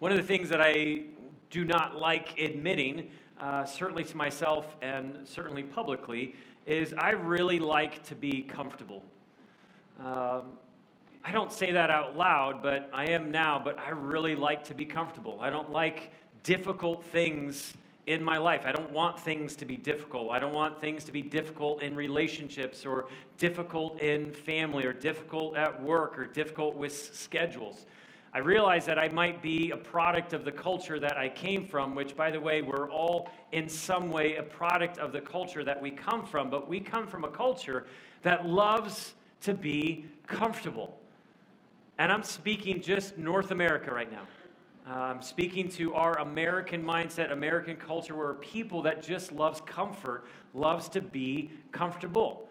One of the things that I do not like admitting, uh, certainly to myself and certainly publicly, is I really like to be comfortable. Um, I don't say that out loud, but I am now, but I really like to be comfortable. I don't like difficult things in my life. I don't want things to be difficult. I don't want things to be difficult in relationships or difficult in family or difficult at work or difficult with schedules. I realize that I might be a product of the culture that I came from, which, by the way, we're all in some way a product of the culture that we come from, but we come from a culture that loves to be comfortable. And I'm speaking just North America right now. Uh, I'm speaking to our American mindset, American culture, where people that just loves comfort, loves to be comfortable.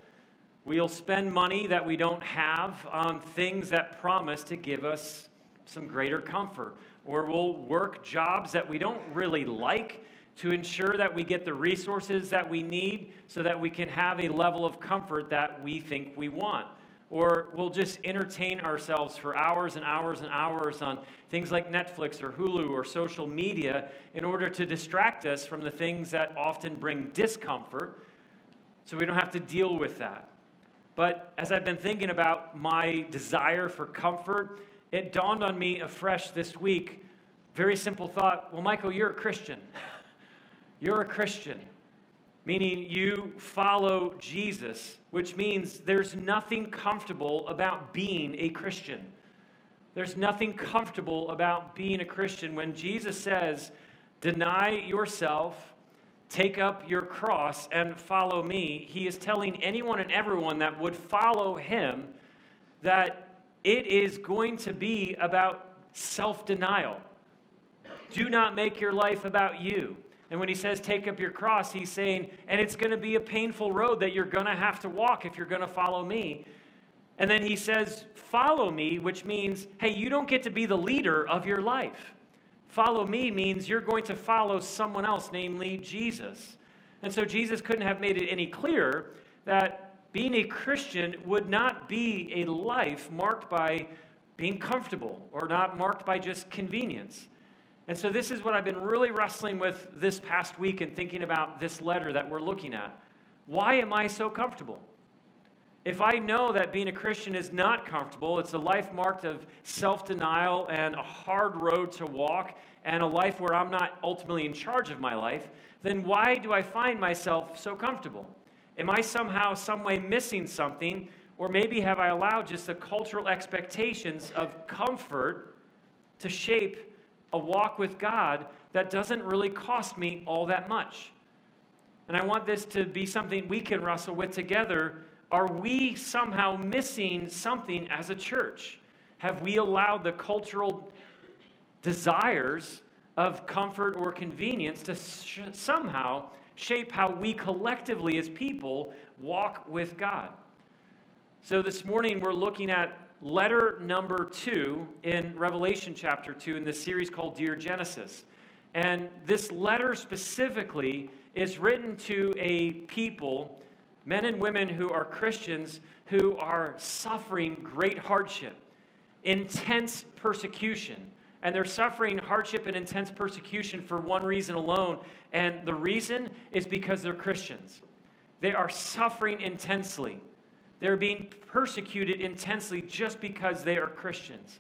We'll spend money that we don't have on things that promise to give us some greater comfort. Or we'll work jobs that we don't really like to ensure that we get the resources that we need so that we can have a level of comfort that we think we want. Or we'll just entertain ourselves for hours and hours and hours on things like Netflix or Hulu or social media in order to distract us from the things that often bring discomfort so we don't have to deal with that. But as I've been thinking about my desire for comfort, it dawned on me afresh this week. Very simple thought. Well, Michael, you're a Christian. You're a Christian, meaning you follow Jesus, which means there's nothing comfortable about being a Christian. There's nothing comfortable about being a Christian when Jesus says, Deny yourself, take up your cross, and follow me. He is telling anyone and everyone that would follow him that it is going to be about self denial. Do not make your life about you. And when he says take up your cross, he's saying, and it's going to be a painful road that you're going to have to walk if you're going to follow me. And then he says, follow me, which means, hey, you don't get to be the leader of your life. Follow me means you're going to follow someone else, namely Jesus. And so Jesus couldn't have made it any clearer that being a Christian would not be a life marked by being comfortable or not marked by just convenience. And so, this is what I've been really wrestling with this past week and thinking about this letter that we're looking at. Why am I so comfortable? If I know that being a Christian is not comfortable, it's a life marked of self denial and a hard road to walk, and a life where I'm not ultimately in charge of my life, then why do I find myself so comfortable? Am I somehow, some way missing something? Or maybe have I allowed just the cultural expectations of comfort to shape a walk with God that doesn't really cost me all that much? And I want this to be something we can wrestle with together. Are we somehow missing something as a church? Have we allowed the cultural desires of comfort or convenience to sh- somehow shape how we collectively as people walk with God. So this morning we're looking at letter number two in Revelation chapter two in this series called Dear Genesis. And this letter specifically is written to a people, men and women who are Christians, who are suffering great hardship, intense persecution and they're suffering hardship and intense persecution for one reason alone. And the reason is because they're Christians. They are suffering intensely. They're being persecuted intensely just because they are Christians.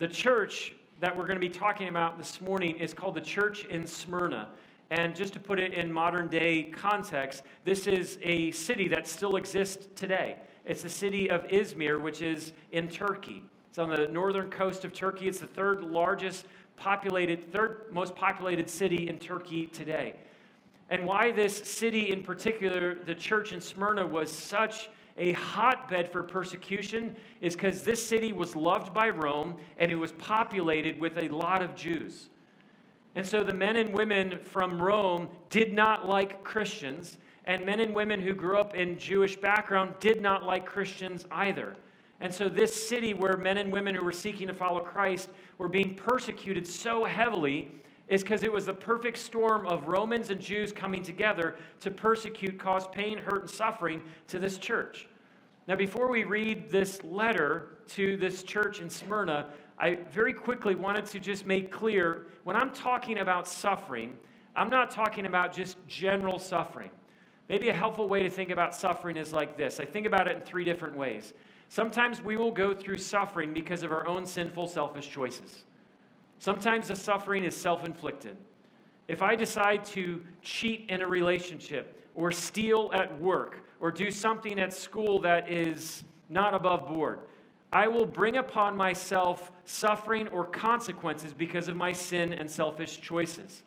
The church that we're going to be talking about this morning is called the church in Smyrna. And just to put it in modern day context, this is a city that still exists today. It's the city of Izmir, which is in Turkey. It's on the northern coast of Turkey. It's the third largest populated, third most populated city in Turkey today. And why this city in particular, the church in Smyrna, was such a hotbed for persecution is because this city was loved by Rome and it was populated with a lot of Jews. And so the men and women from Rome did not like Christians, and men and women who grew up in Jewish background did not like Christians either. And so, this city where men and women who were seeking to follow Christ were being persecuted so heavily is because it was the perfect storm of Romans and Jews coming together to persecute, cause pain, hurt, and suffering to this church. Now, before we read this letter to this church in Smyrna, I very quickly wanted to just make clear when I'm talking about suffering, I'm not talking about just general suffering. Maybe a helpful way to think about suffering is like this I think about it in three different ways. Sometimes we will go through suffering because of our own sinful, selfish choices. Sometimes the suffering is self inflicted. If I decide to cheat in a relationship, or steal at work, or do something at school that is not above board, I will bring upon myself suffering or consequences because of my sin and selfish choices.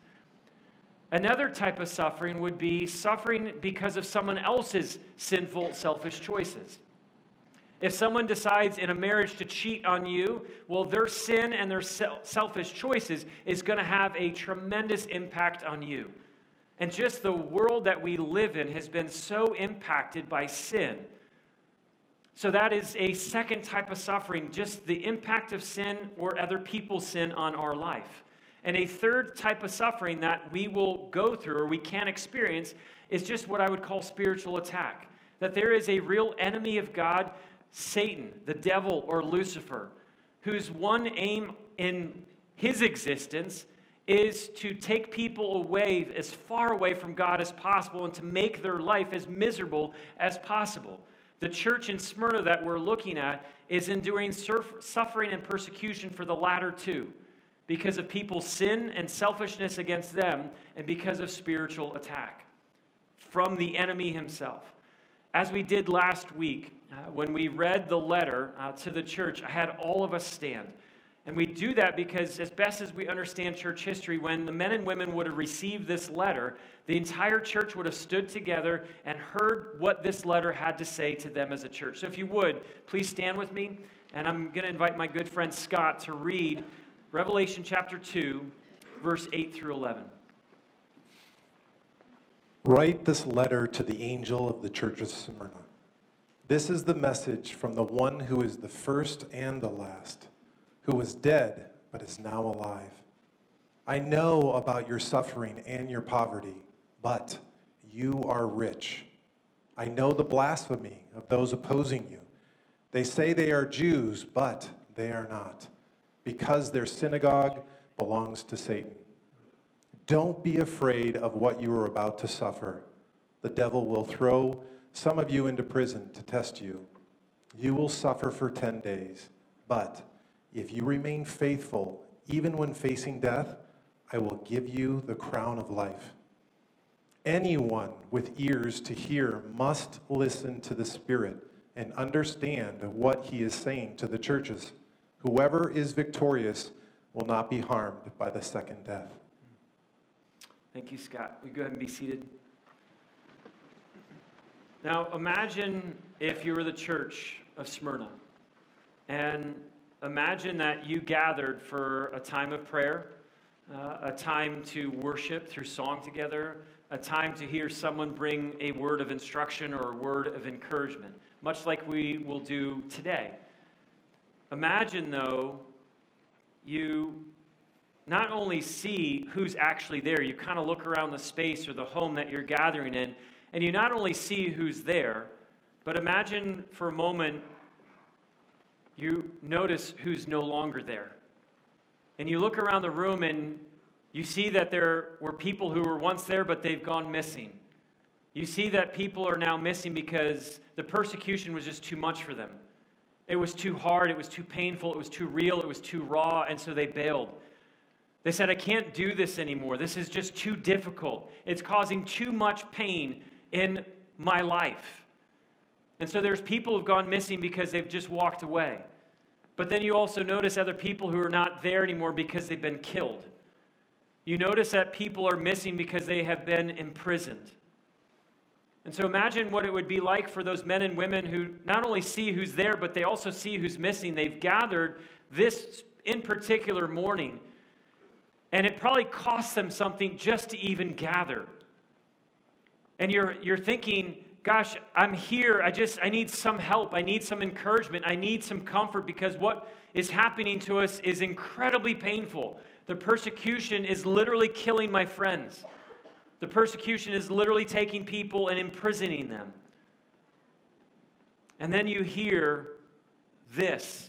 Another type of suffering would be suffering because of someone else's sinful, selfish choices. If someone decides in a marriage to cheat on you, well, their sin and their selfish choices is going to have a tremendous impact on you. And just the world that we live in has been so impacted by sin. So, that is a second type of suffering, just the impact of sin or other people's sin on our life. And a third type of suffering that we will go through or we can experience is just what I would call spiritual attack. That there is a real enemy of God, Satan, the devil, or Lucifer, whose one aim in his existence is to take people away as far away from God as possible and to make their life as miserable as possible. The church in Smyrna that we're looking at is enduring suffering and persecution for the latter two because of people's sin and selfishness against them, and because of spiritual attack from the enemy himself. As we did last week, uh, when we read the letter uh, to the church, I had all of us stand. And we do that because, as best as we understand church history, when the men and women would have received this letter, the entire church would have stood together and heard what this letter had to say to them as a church. So, if you would, please stand with me. And I'm going to invite my good friend Scott to read Revelation chapter 2, verse 8 through 11. Write this letter to the angel of the church of Smyrna. This is the message from the one who is the first and the last, who was dead but is now alive. I know about your suffering and your poverty, but you are rich. I know the blasphemy of those opposing you. They say they are Jews, but they are not because their synagogue belongs to Satan. Don't be afraid of what you are about to suffer. The devil will throw some of you into prison to test you. You will suffer for 10 days. But if you remain faithful, even when facing death, I will give you the crown of life. Anyone with ears to hear must listen to the Spirit and understand what he is saying to the churches. Whoever is victorious will not be harmed by the second death. Thank you, Scott. We go ahead and be seated. Now, imagine if you were the church of Smyrna, and imagine that you gathered for a time of prayer, uh, a time to worship through song together, a time to hear someone bring a word of instruction or a word of encouragement, much like we will do today. Imagine, though, you not only see who's actually there, you kind of look around the space or the home that you're gathering in, and you not only see who's there, but imagine for a moment you notice who's no longer there. And you look around the room and you see that there were people who were once there, but they've gone missing. You see that people are now missing because the persecution was just too much for them. It was too hard, it was too painful, it was too real, it was too raw, and so they bailed. They said, I can't do this anymore. This is just too difficult. It's causing too much pain in my life. And so there's people who've gone missing because they've just walked away. But then you also notice other people who are not there anymore because they've been killed. You notice that people are missing because they have been imprisoned. And so imagine what it would be like for those men and women who not only see who's there, but they also see who's missing. They've gathered this in particular morning, and it probably costs them something just to even gather. And you're, you're thinking, gosh, I'm here. I just, I need some help. I need some encouragement. I need some comfort because what is happening to us is incredibly painful. The persecution is literally killing my friends. The persecution is literally taking people and imprisoning them. And then you hear this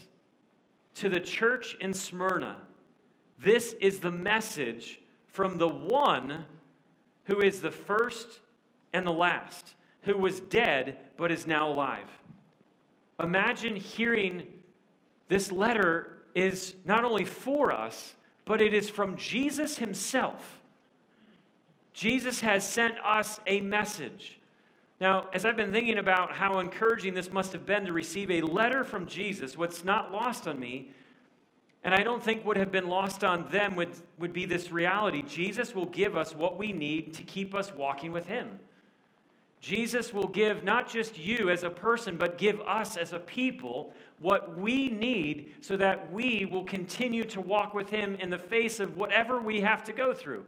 to the church in Smyrna, this is the message from the one who is the first and the last, who was dead but is now alive. Imagine hearing this letter is not only for us, but it is from Jesus himself. Jesus has sent us a message. Now, as I've been thinking about how encouraging this must have been to receive a letter from Jesus, what's not lost on me, and I don't think would have been lost on them, would, would be this reality Jesus will give us what we need to keep us walking with Him. Jesus will give not just you as a person, but give us as a people what we need so that we will continue to walk with Him in the face of whatever we have to go through.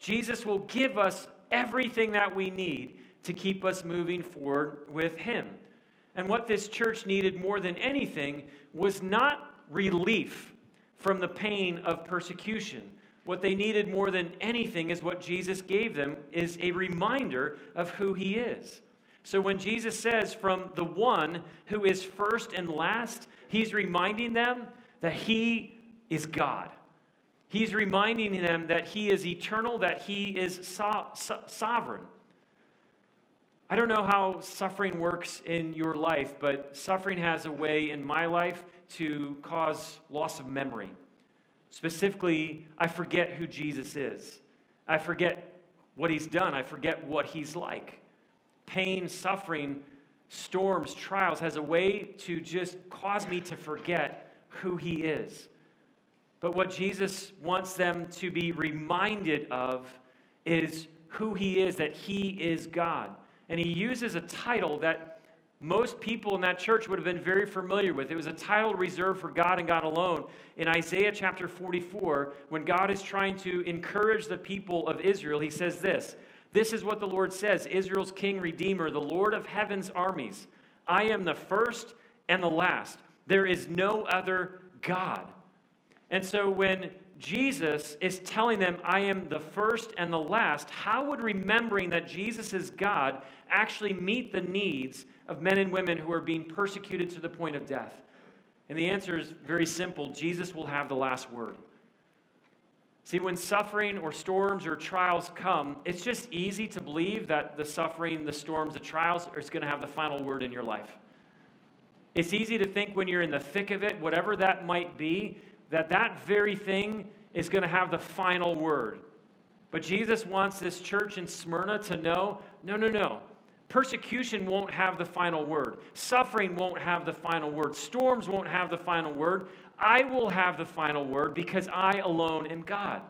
Jesus will give us everything that we need to keep us moving forward with Him. And what this church needed more than anything was not relief from the pain of persecution what they needed more than anything is what Jesus gave them is a reminder of who he is. So when Jesus says from the one who is first and last, he's reminding them that he is God. He's reminding them that he is eternal, that he is so- so- sovereign. I don't know how suffering works in your life, but suffering has a way in my life to cause loss of memory. Specifically, I forget who Jesus is. I forget what he's done. I forget what he's like. Pain, suffering, storms, trials has a way to just cause me to forget who he is. But what Jesus wants them to be reminded of is who he is, that he is God. And he uses a title that most people in that church would have been very familiar with. It was a title reserved for God and God alone. In Isaiah chapter 44, when God is trying to encourage the people of Israel, he says this This is what the Lord says Israel's King, Redeemer, the Lord of heaven's armies. I am the first and the last. There is no other God. And so when Jesus is telling them, I am the first and the last, how would remembering that Jesus is God actually meet the needs of men and women who are being persecuted to the point of death? And the answer is very simple Jesus will have the last word. See, when suffering or storms or trials come, it's just easy to believe that the suffering, the storms, the trials is going to have the final word in your life. It's easy to think when you're in the thick of it, whatever that might be, that that very thing is going to have the final word. But Jesus wants this church in Smyrna to know no, no, no. Persecution won't have the final word. Suffering won't have the final word. Storms won't have the final word. I will have the final word because I alone am God.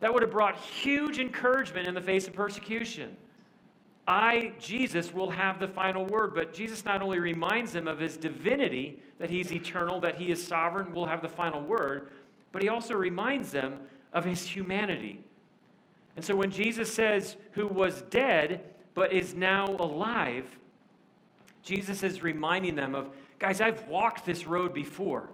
That would have brought huge encouragement in the face of persecution. I, Jesus, will have the final word. But Jesus not only reminds them of his divinity, that he's eternal, that he is sovereign, will have the final word, but he also reminds them of his humanity. And so when Jesus says, who was dead, but is now alive, Jesus is reminding them of, guys, I've walked this road before.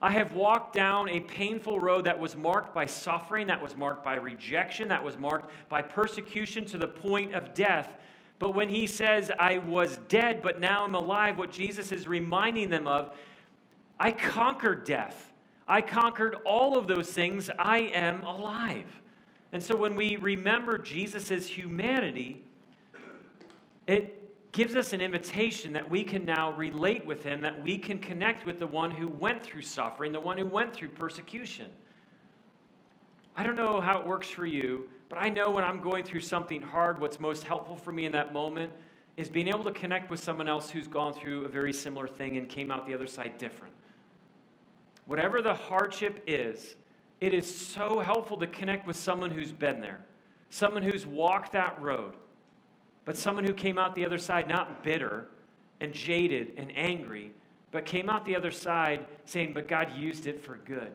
I have walked down a painful road that was marked by suffering, that was marked by rejection, that was marked by persecution to the point of death. But when he says, I was dead, but now I'm alive, what Jesus is reminding them of, I conquered death. I conquered all of those things. I am alive. And so when we remember Jesus' humanity, it gives us an invitation that we can now relate with him, that we can connect with the one who went through suffering, the one who went through persecution. I don't know how it works for you, but I know when I'm going through something hard, what's most helpful for me in that moment is being able to connect with someone else who's gone through a very similar thing and came out the other side different. Whatever the hardship is, it is so helpful to connect with someone who's been there, someone who's walked that road but someone who came out the other side not bitter and jaded and angry, but came out the other side saying, But God used it for good.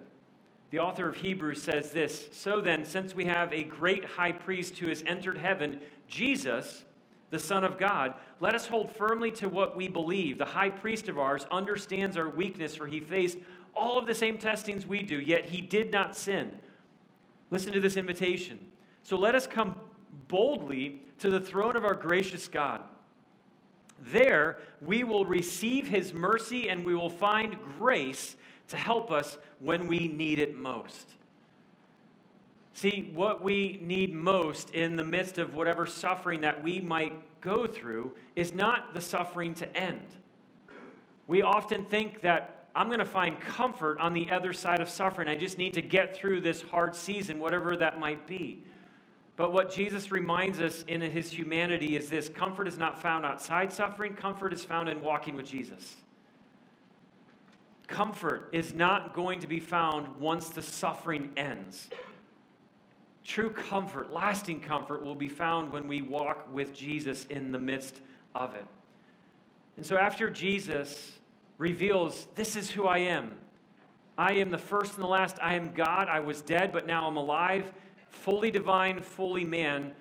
The author of Hebrews says this So then, since we have a great high priest who has entered heaven, Jesus, the Son of God, let us hold firmly to what we believe. The high priest of ours understands our weakness, for he faced all of the same testings we do, yet he did not sin. Listen to this invitation. So let us come boldly to the throne of our gracious God. There, we will receive his mercy and we will find grace to help us when we need it most. See, what we need most in the midst of whatever suffering that we might go through is not the suffering to end. We often think that I'm going to find comfort on the other side of suffering. I just need to get through this hard season, whatever that might be. But what Jesus reminds us in his humanity is this comfort is not found outside suffering, comfort is found in walking with Jesus. Comfort is not going to be found once the suffering ends. True comfort, lasting comfort, will be found when we walk with Jesus in the midst of it. And so, after Jesus reveals, This is who I am, I am the first and the last, I am God, I was dead, but now I'm alive, fully divine, fully man,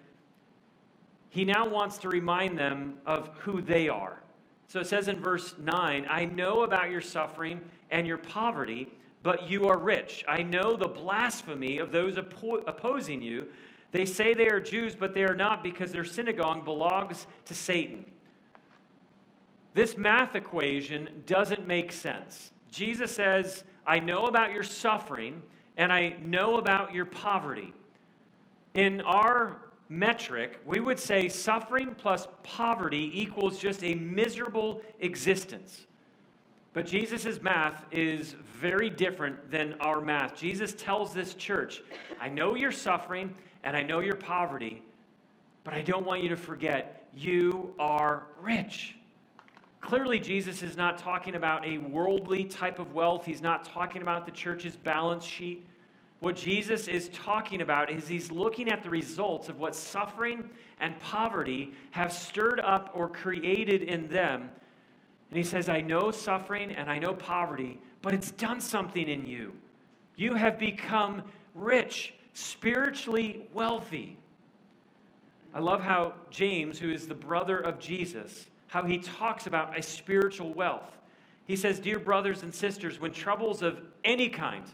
he now wants to remind them of who they are. So it says in verse 9, I know about your suffering and your poverty but you are rich. I know the blasphemy of those oppo- opposing you. They say they are Jews, but they are not because their synagogue belongs to Satan. This math equation doesn't make sense. Jesus says, I know about your suffering and I know about your poverty. In our metric, we would say suffering plus poverty equals just a miserable existence. But Jesus' math is very different than our math. Jesus tells this church, I know you're suffering and I know your poverty, but I don't want you to forget you are rich. Clearly, Jesus is not talking about a worldly type of wealth. He's not talking about the church's balance sheet. What Jesus is talking about is he's looking at the results of what suffering and poverty have stirred up or created in them and he says, I know suffering and I know poverty, but it's done something in you. You have become rich, spiritually wealthy. I love how James, who is the brother of Jesus, how he talks about a spiritual wealth. He says, Dear brothers and sisters, when troubles of any kind,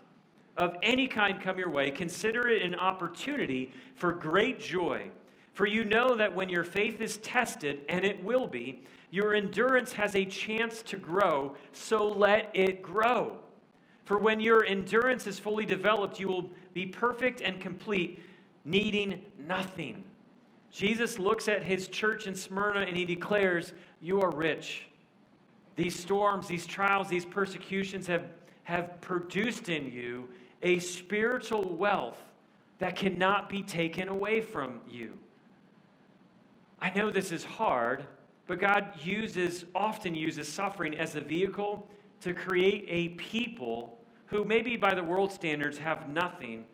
of any kind come your way, consider it an opportunity for great joy. For you know that when your faith is tested, and it will be, your endurance has a chance to grow, so let it grow. For when your endurance is fully developed, you will be perfect and complete, needing nothing. Jesus looks at his church in Smyrna and he declares, You are rich. These storms, these trials, these persecutions have, have produced in you a spiritual wealth that cannot be taken away from you. I know this is hard but God uses, often uses suffering as a vehicle to create a people who maybe by the world standards have nothing,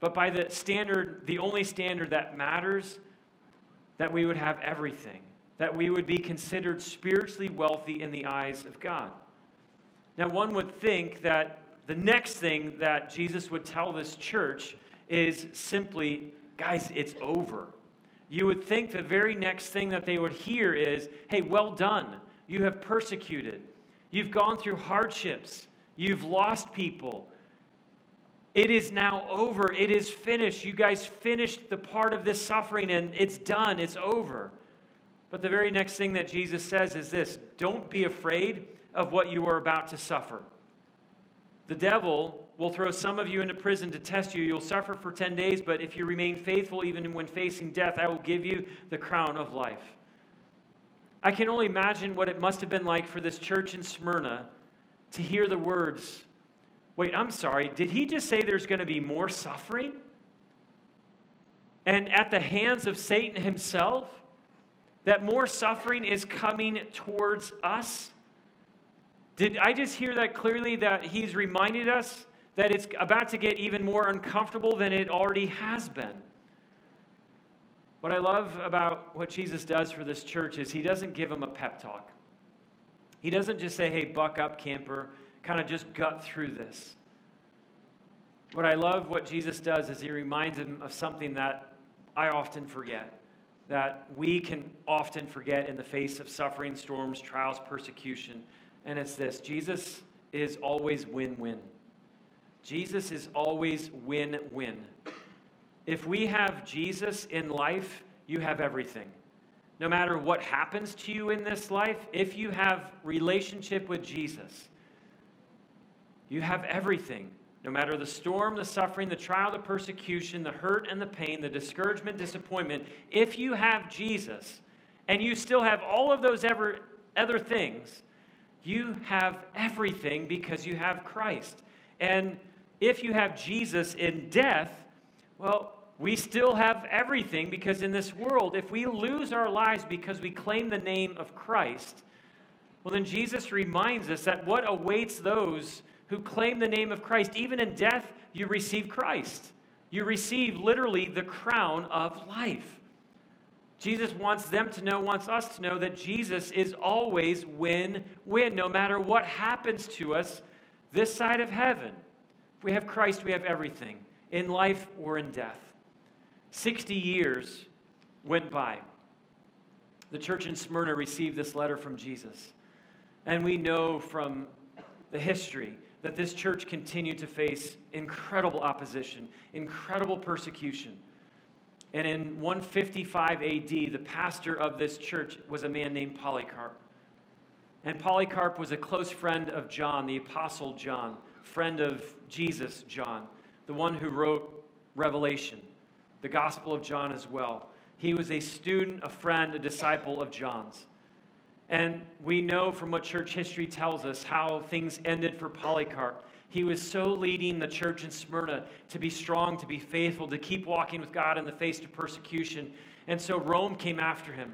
but by the standard, the only standard that matters, that we would have everything, that we would be considered spiritually wealthy in the eyes of God. Now, one would think that the next thing that Jesus would tell this church is simply, guys, it's over you would think the very next thing that they would hear is, hey, well done. You have persecuted. You've gone through hardships. You've lost people. It is now over. It is finished. You guys finished the part of this suffering and it's done. It's over. But the very next thing that Jesus says is this don't be afraid of what you are about to suffer. The devil will throw some of you into prison to test you. You'll suffer for 10 days, but if you remain faithful even when facing death, I will give you the crown of life. I can only imagine what it must have been like for this church in Smyrna to hear the words Wait, I'm sorry, did he just say there's going to be more suffering? And at the hands of Satan himself? That more suffering is coming towards us? Did I just hear that clearly that he's reminded us that it's about to get even more uncomfortable than it already has been? What I love about what Jesus does for this church is he doesn't give them a pep talk. He doesn't just say, hey, buck up, camper, kind of just gut through this. What I love what Jesus does is he reminds them of something that I often forget, that we can often forget in the face of suffering, storms, trials, persecution and it's this Jesus is always win win. Jesus is always win win. If we have Jesus in life, you have everything. no matter what happens to you in this life, if you have relationship with Jesus, you have everything. No matter the storm, the suffering, the trial, the persecution, the hurt and the pain, the discouragement, disappointment, if you have Jesus and you still have all of those ever, other things, you have everything because you have Christ. And if you have Jesus in death, well, we still have everything because in this world, if we lose our lives because we claim the name of Christ, well, then Jesus reminds us that what awaits those who claim the name of Christ, even in death, you receive Christ. You receive literally the crown of life. Jesus wants them to know, wants us to know that Jesus is always win win, no matter what happens to us this side of heaven. If we have Christ, we have everything, in life or in death. 60 years went by. The church in Smyrna received this letter from Jesus. And we know from the history that this church continued to face incredible opposition, incredible persecution. And in 155 AD, the pastor of this church was a man named Polycarp. And Polycarp was a close friend of John, the Apostle John, friend of Jesus, John, the one who wrote Revelation, the Gospel of John as well. He was a student, a friend, a disciple of John's. And we know from what church history tells us how things ended for Polycarp. He was so leading the church in Smyrna to be strong, to be faithful, to keep walking with God in the face of persecution. And so Rome came after him.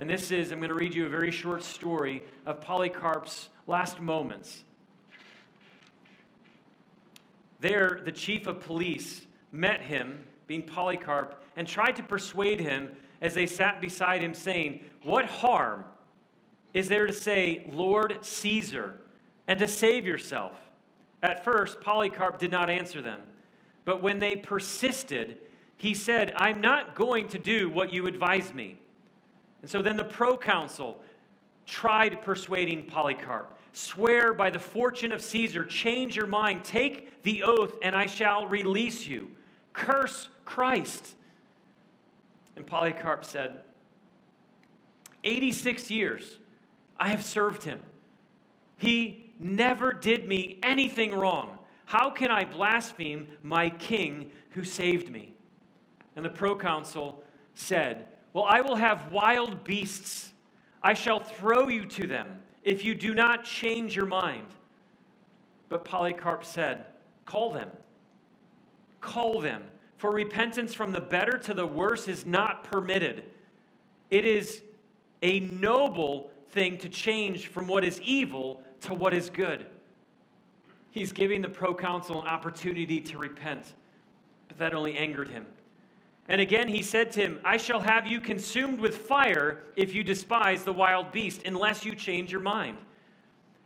And this is, I'm going to read you a very short story of Polycarp's last moments. There, the chief of police met him, being Polycarp, and tried to persuade him as they sat beside him, saying, What harm is there to say, Lord Caesar, and to save yourself? At first, Polycarp did not answer them. But when they persisted, he said, I'm not going to do what you advise me. And so then the proconsul tried persuading Polycarp. Swear by the fortune of Caesar, change your mind, take the oath, and I shall release you. Curse Christ. And Polycarp said, 86 years I have served him. He never did me anything wrong. How can I blaspheme my king who saved me? And the proconsul said, Well, I will have wild beasts. I shall throw you to them if you do not change your mind. But Polycarp said, Call them. Call them. For repentance from the better to the worse is not permitted. It is a noble thing to change from what is evil to what is good. He's giving the proconsul an opportunity to repent, but that only angered him. And again he said to him, I shall have you consumed with fire if you despise the wild beast, unless you change your mind.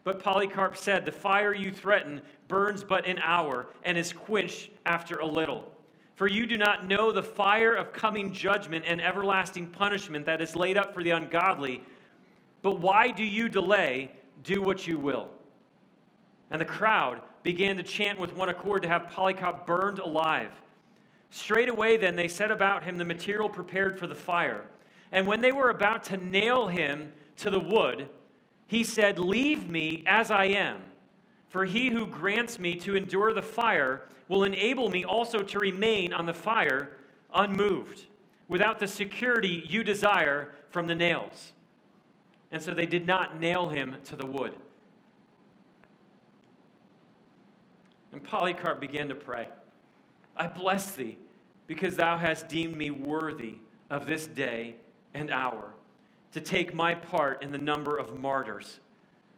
But Polycarp said, The fire you threaten burns but an hour and is quenched after a little. For you do not know the fire of coming judgment and everlasting punishment that is laid up for the ungodly but why do you delay? Do what you will. And the crowd began to chant with one accord to have Polycarp burned alive. Straightway, then, they set about him the material prepared for the fire. And when they were about to nail him to the wood, he said, Leave me as I am, for he who grants me to endure the fire will enable me also to remain on the fire unmoved, without the security you desire from the nails. And so they did not nail him to the wood. And Polycarp began to pray I bless thee, because thou hast deemed me worthy of this day and hour to take my part in the number of martyrs.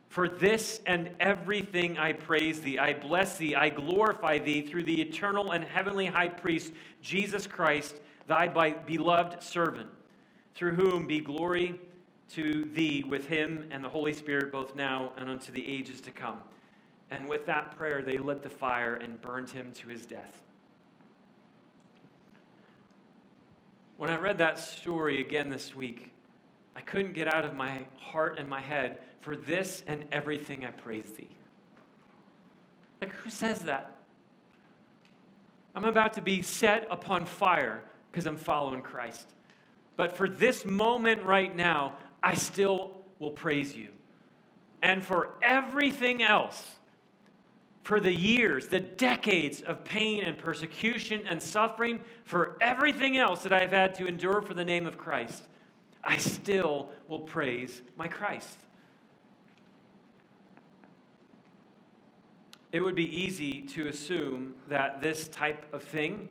For this and everything I praise thee, I bless thee, I glorify thee through the eternal and heavenly high priest, Jesus Christ, thy beloved servant, through whom be glory to thee with him and the Holy Spirit, both now and unto the ages to come. And with that prayer, they lit the fire and burned him to his death. When I read that story again this week, I couldn't get out of my heart and my head, for this and everything I praise thee. Like, who says that? I'm about to be set upon fire because I'm following Christ. But for this moment right now, I still will praise you. And for everything else, for the years, the decades of pain and persecution and suffering, for everything else that I've had to endure for the name of Christ, I still will praise my Christ. It would be easy to assume that this type of thing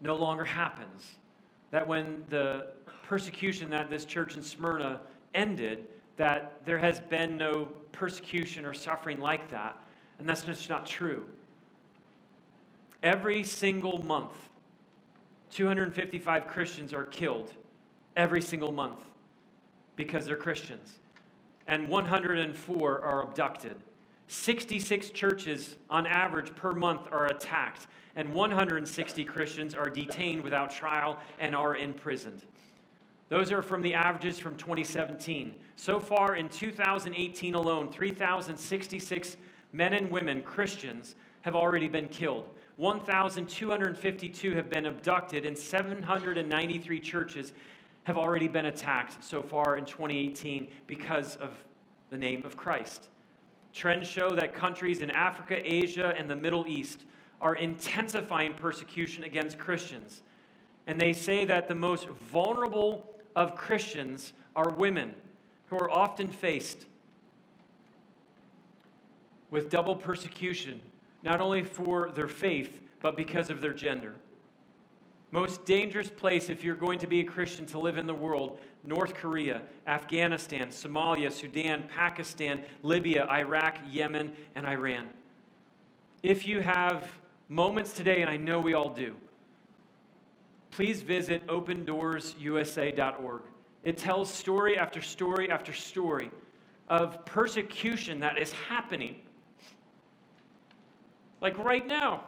no longer happens. That when the persecution that this church in Smyrna ended, that there has been no persecution or suffering like that. And that's just not true. Every single month, 255 Christians are killed every single month because they're Christians, and 104 are abducted. 66 churches on average per month are attacked, and 160 Christians are detained without trial and are imprisoned. Those are from the averages from 2017. So far in 2018 alone, 3,066 men and women, Christians, have already been killed. 1,252 have been abducted, and 793 churches have already been attacked so far in 2018 because of the name of Christ. Trends show that countries in Africa, Asia, and the Middle East are intensifying persecution against Christians. And they say that the most vulnerable of Christians are women who are often faced with double persecution, not only for their faith, but because of their gender. Most dangerous place if you're going to be a Christian to live in the world North Korea, Afghanistan, Somalia, Sudan, Pakistan, Libya, Iraq, Yemen, and Iran. If you have moments today, and I know we all do, please visit opendoorsusa.org. It tells story after story after story of persecution that is happening. Like right now,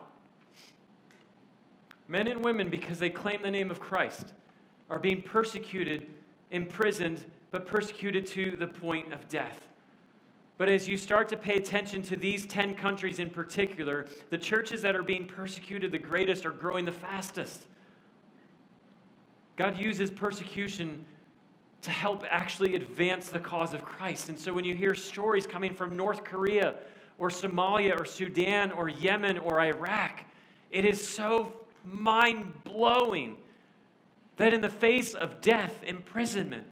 men and women, because they claim the name of Christ, are being persecuted, imprisoned, but persecuted to the point of death. But as you start to pay attention to these 10 countries in particular, the churches that are being persecuted the greatest are growing the fastest. God uses persecution to help actually advance the cause of Christ. And so when you hear stories coming from North Korea or Somalia or Sudan or Yemen or Iraq, it is so mind blowing that in the face of death, imprisonment,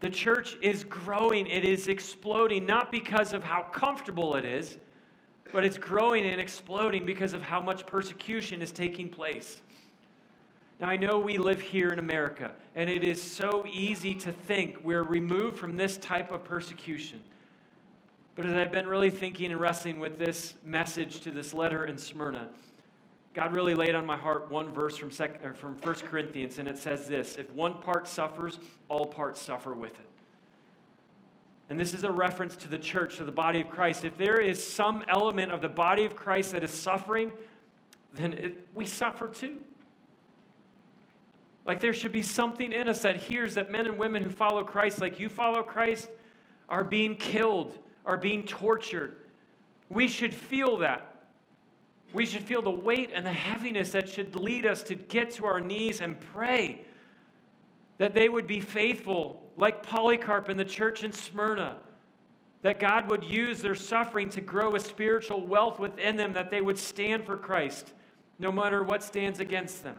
the church is growing, it is exploding, not because of how comfortable it is, but it's growing and exploding because of how much persecution is taking place. I know we live here in America, and it is so easy to think we're removed from this type of persecution. But as I've been really thinking and wrestling with this message to this letter in Smyrna, God really laid on my heart one verse from, sec- from 1 Corinthians, and it says this If one part suffers, all parts suffer with it. And this is a reference to the church, to the body of Christ. If there is some element of the body of Christ that is suffering, then it, we suffer too. Like there should be something in us that hears that men and women who follow Christ, like you follow Christ, are being killed, are being tortured. We should feel that. We should feel the weight and the heaviness that should lead us to get to our knees and pray that they would be faithful, like Polycarp in the church in Smyrna, that God would use their suffering to grow a spiritual wealth within them, that they would stand for Christ no matter what stands against them.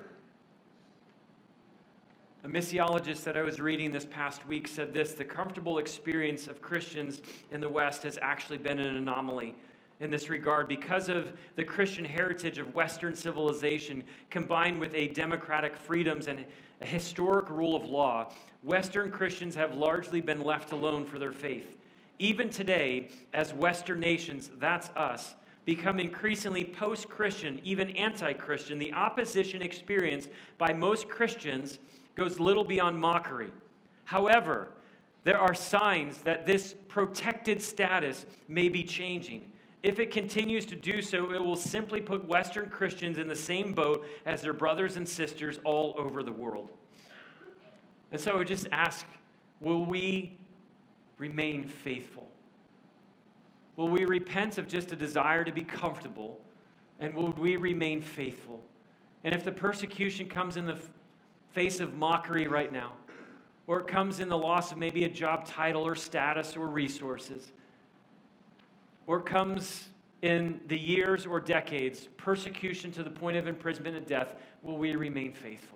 A missiologist that I was reading this past week said this the comfortable experience of Christians in the West has actually been an anomaly in this regard because of the Christian heritage of Western civilization combined with a democratic freedoms and a historic rule of law. Western Christians have largely been left alone for their faith. Even today, as Western nations, that's us, become increasingly post Christian, even anti Christian, the opposition experienced by most Christians goes little beyond mockery. However, there are signs that this protected status may be changing. If it continues to do so, it will simply put Western Christians in the same boat as their brothers and sisters all over the world. And so I just ask will we remain faithful? Will we repent of just a desire to be comfortable? And will we remain faithful? And if the persecution comes in the face of mockery right now, or it comes in the loss of maybe a job title or status or resources, or it comes in the years or decades, persecution to the point of imprisonment and death, will we remain faithful?